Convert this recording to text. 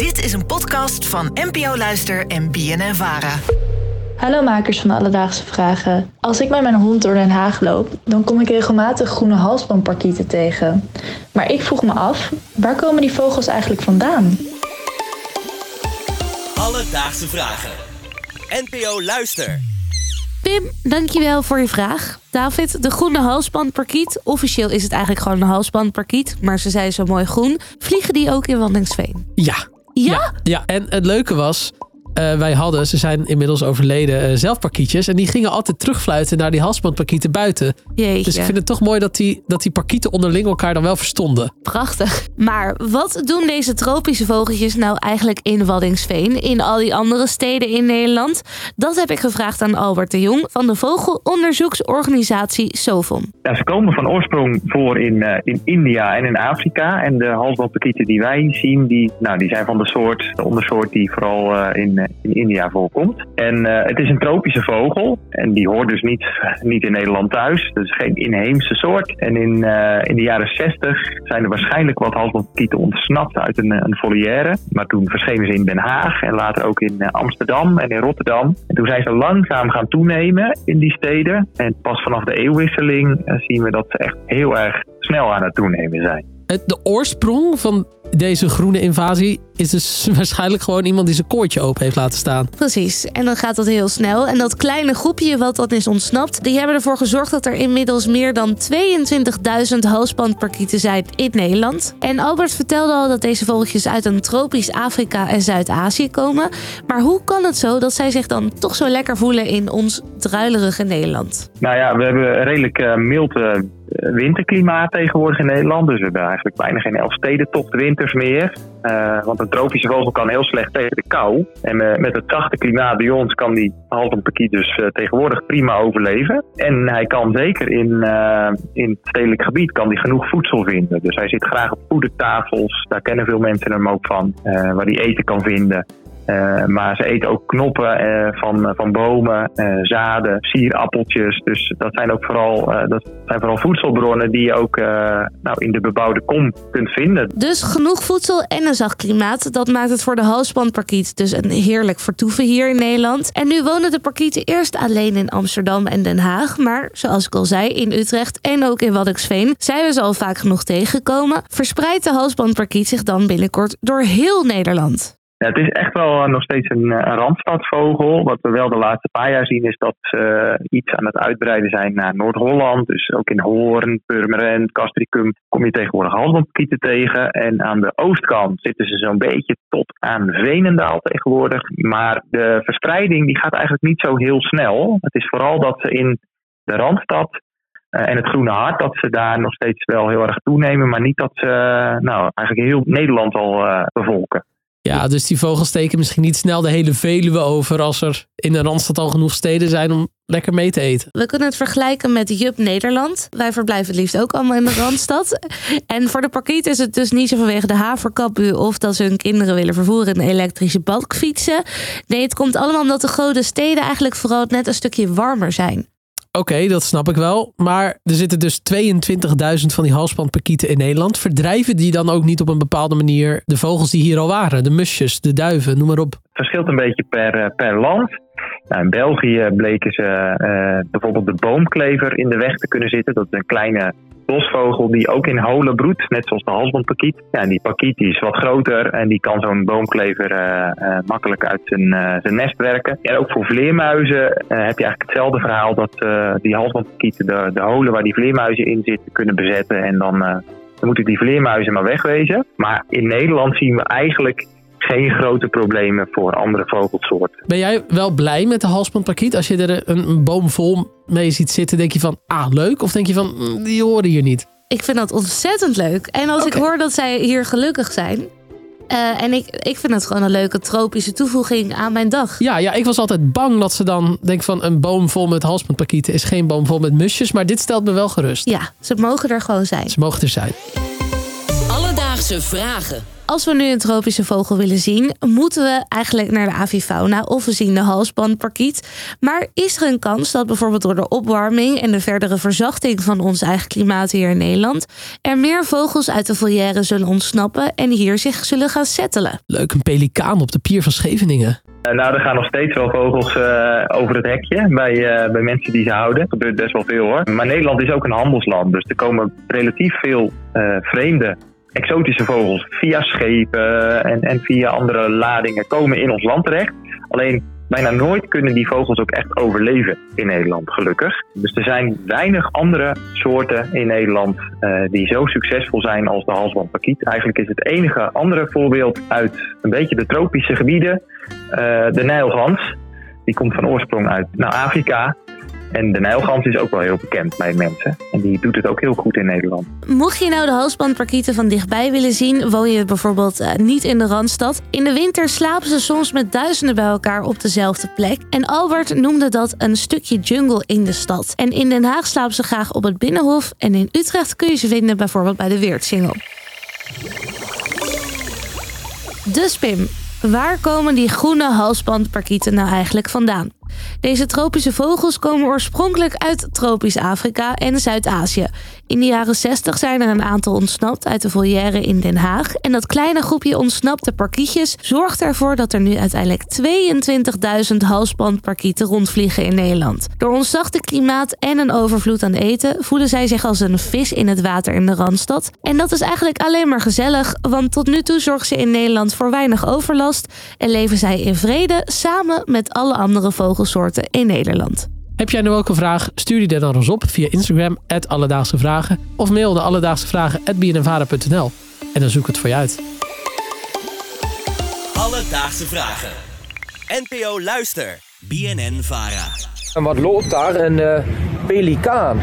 Dit is een podcast van NPO Luister en BNN Vara. Hallo makers van de Alledaagse Vragen. Als ik met mijn hond door Den Haag loop, dan kom ik regelmatig groene halsbandparkieten tegen. Maar ik vroeg me af, waar komen die vogels eigenlijk vandaan? Alledaagse Vragen. NPO Luister. Pim, dankjewel voor je vraag. David, de groene halsbandparkiet. Officieel is het eigenlijk gewoon een halsbandparkiet, maar ze zijn zo mooi groen. Vliegen die ook in Wandingsveen? Ja. Ja? Ja, en het leuke was, eh, wij hadden, ze zijn inmiddels overleden, eh, zelf parkietjes. En die gingen altijd terugfluiten naar die halsbandparkieten buiten. Jeetje. Dus ik vind het toch mooi dat die, dat die parkieten onderling elkaar dan wel verstonden. Prachtig. Maar wat doen deze tropische vogeltjes nou eigenlijk in Waddingsveen, in al die andere steden in Nederland? Dat heb ik gevraagd aan Albert de Jong van de vogelonderzoeksorganisatie SOVOM. Ja, ze komen van oorsprong voor in, eh, in India en in Afrika. En de halsbandparkieten die wij zien, die, nou, die zijn van de soort, de ondersoort die vooral eh, in, in India voorkomt. En eh, het is een tropische vogel. En die hoort dus niet, niet in Nederland thuis. Dus geen inheemse soort. En in, eh, in de jaren 60 zijn er waarschijnlijk wat halsbandparkieten ontsnapt uit een, een volière. Maar toen verschenen ze in Den Haag en later ook in eh, Amsterdam en in Rotterdam. En toen zijn ze langzaam gaan toenemen in die steden. En pas vanaf de eeuwwisseling zien we dat ze echt heel erg snel aan het toenemen zijn. Het- De oorsprong van deze groene invasie is dus waarschijnlijk gewoon iemand die zijn koortje open heeft laten staan. Precies, en dan gaat dat heel snel. En dat kleine groepje wat dan is ontsnapt, die hebben ervoor gezorgd dat er inmiddels meer dan 22.000 halsbandparkieten zijn in Nederland. En Albert vertelde al dat deze vogeltjes uit een tropisch Afrika en Zuid-Azië komen. Maar hoe kan het zo dat zij zich dan toch zo lekker voelen in ons druilerige Nederland? Nou ja, we hebben een redelijk eh, mild eh, winterklimaat tegenwoordig in Nederland. Dus we hebben eigenlijk bijna geen Elfstedentocht winters meer. Eh, want een tropische vogel kan heel slecht tegen de kou. En eh, met het zachte klimaat bij ons kan die halsbandparkiet dus eh, tegenwoordig prima overleven. En hij kan zeker in, in het stedelijk gebied kan die genoeg voedsel vinden. Dus hij zit graag op voedertafels. Daar kennen veel mensen hem ook van. waar hij eten kan vinden. Eh, maar ze eten ook knoppen eh, van, van bomen, eh, zaden, sierappeltjes. Dus dat zijn ook vooral, dat zijn vooral voedselbronnen die je ook nou, in de bebouwde kom kunt vinden. Dus genoeg voedsel en een zacht klimaat. Dat maakt het voor de halsbandparkiet dus een heerlijk vertoeven hier in Nederland. En nu wonen de parkieten eerst alleen in Amsterdam en Den Haag. Maar zoals ik al zei, in Utrecht en ook in Waddinxveen zijn we ze al vaak genoeg tegengekomen. Verspreidt de halsbandparkiet zich dan binnenkort door heel Nederland. Het is echt wel eh, nog steeds een, eh, een randstadvogel. Wat we wel de laatste paar jaar zien is dat ze eh, iets aan het uitbreiden zijn naar Noord-Holland. Dus ook in Hoorn, Purmerend, Castricum kom je tegenwoordig halsbandparkieten tegen. En aan de oostkant zitten ze zo'n beetje tot aan Veenendaal tegenwoordig. Maar de verspreiding die gaat eigenlijk niet zo heel snel. Het is vooral dat ze in de Randstad eh, en het Groene Hart, dat ze daar nog steeds wel heel erg toenemen. Maar niet dat ze eh, nou, eigenlijk heel Nederland al eh, bevolken. Ja, dus die vogels steken misschien niet snel de hele Veluwe over als er in de Randstad al genoeg steden zijn om lekker mee te eten. We kunnen het vergelijken met Jup Nederland. Wij verblijven het liefst ook allemaal in de Randstad. En voor de parkiet is het dus niet zo vanwege de haverkapu... of dat ze hun kinderen willen vervoeren in elektrische balkfietsen. Nee, het komt allemaal omdat de grote steden eigenlijk vooral net een stukje warmer zijn. Oké, dat snap ik wel. Maar er zitten dus 22.000 van die halsbandparkieten in Nederland. Verdrijven die dan ook niet op een bepaalde manier de vogels die hier al waren? De musjes, de duiven, noem maar op. Het verschilt een beetje per, eh, per land. Nou, in België bleken ze eh, bijvoorbeeld de boomklever in de weg te kunnen zitten. Dat is een kleine bosvogel die ook in holen broedt, net zoals de halsbandparkiet. Ja, en die parkiet die is wat groter en die kan zo'n boomklever eh, eh, makkelijk uit zijn, eh, zijn nest werken. En ook voor vleermuizen heb je eigenlijk hetzelfde verhaal dat die halsbandparkieten de, de holen waar die vleermuizen in zitten kunnen bezetten en dan... dan moeten die vleermuizen maar wegwezen. Maar in Nederland zien we eigenlijk geen grote problemen voor andere vogelsoorten. Ben jij wel blij met de halsbandparkiet? Als je er een, boom vol mee ziet zitten, denk je van, ah, leuk? Of denk je van, "Mm, die horen hier niet? Ik vind dat ontzettend leuk. En als ik hoor dat zij hier gelukkig zijn... eh, en ik, ik vind het gewoon een leuke tropische toevoeging aan mijn dag. Ja, ja, ik was altijd bang dat ze dan denken van, een boom vol met halsbandparkieten is geen boom vol met musjes. Maar dit stelt me wel gerust. Ja, ze mogen er gewoon zijn. Ze mogen er zijn. Alledaagse Vragen. Als we nu een tropische vogel willen zien, moeten we eigenlijk naar de avifauna of we zien de halsbandparkiet. Maar is er een kans dat bijvoorbeeld door de opwarming en de verdere verzachting van ons eigen klimaat hier in Nederland er meer vogels uit de volière zullen ontsnappen en hier zich zullen gaan settelen? Leuk, een pelikaan op de pier van Scheveningen. Uh, nou, er gaan nog steeds wel vogels uh, over het hekje bij, uh, bij mensen die ze houden. Dat gebeurt best wel veel hoor. Maar Nederland is ook een handelsland, dus er komen relatief veel vreemde exotische vogels via schepen en, en via andere ladingen komen in ons land terecht. Alleen bijna nooit kunnen die vogels ook echt overleven in Nederland, gelukkig. Dus er zijn weinig andere soorten in Nederland uh, die zo succesvol zijn als de halsbandpakiet. Eigenlijk is het enige andere voorbeeld uit een beetje de tropische gebieden uh, de nijlgans. Die komt van oorsprong uit nou, Afrika. En de Nijlgans is ook wel heel bekend bij mensen. En die doet het ook heel goed in Nederland. Mocht je nou de halsbandparkieten van dichtbij willen zien, woon je bijvoorbeeld uh, niet in de Randstad. In de winter slapen ze soms met duizenden bij elkaar op dezelfde plek. En Albert noemde dat een stukje jungle in de stad. En in Den Haag slapen ze graag op het Binnenhof. En in Utrecht kun je ze vinden bijvoorbeeld bij de Weertsingel. Dus Pim, waar komen die groene halsbandparkieten nou eigenlijk vandaan? Deze tropische vogels komen oorspronkelijk uit tropisch Afrika en Zuid-Azië. In de jaren 60 zijn er een aantal ontsnapt uit de volière in Den Haag. En dat kleine groepje ontsnapte parkietjes zorgt ervoor dat er nu uiteindelijk 22.000 halsbandparkieten rondvliegen in Nederland. Door ons zachte klimaat en een overvloed aan eten voelen zij zich als een vis in het water in de Randstad. En dat is eigenlijk alleen maar gezellig, want tot nu toe zorgen ze in Nederland voor weinig overlast en leven zij in vrede samen met alle andere vogelsoorten in Nederland. Heb jij nu ook een vraag? Stuur die dan eens op via Instagram, Alledaagse Vragen. Of mail de Alledaagse Vragen, bnnvara.nl. En dan zoek ik het voor je uit. Alledaagse Vragen. NPO Luister. BNN Vara. En wat loopt daar? Een uh, pelikaan.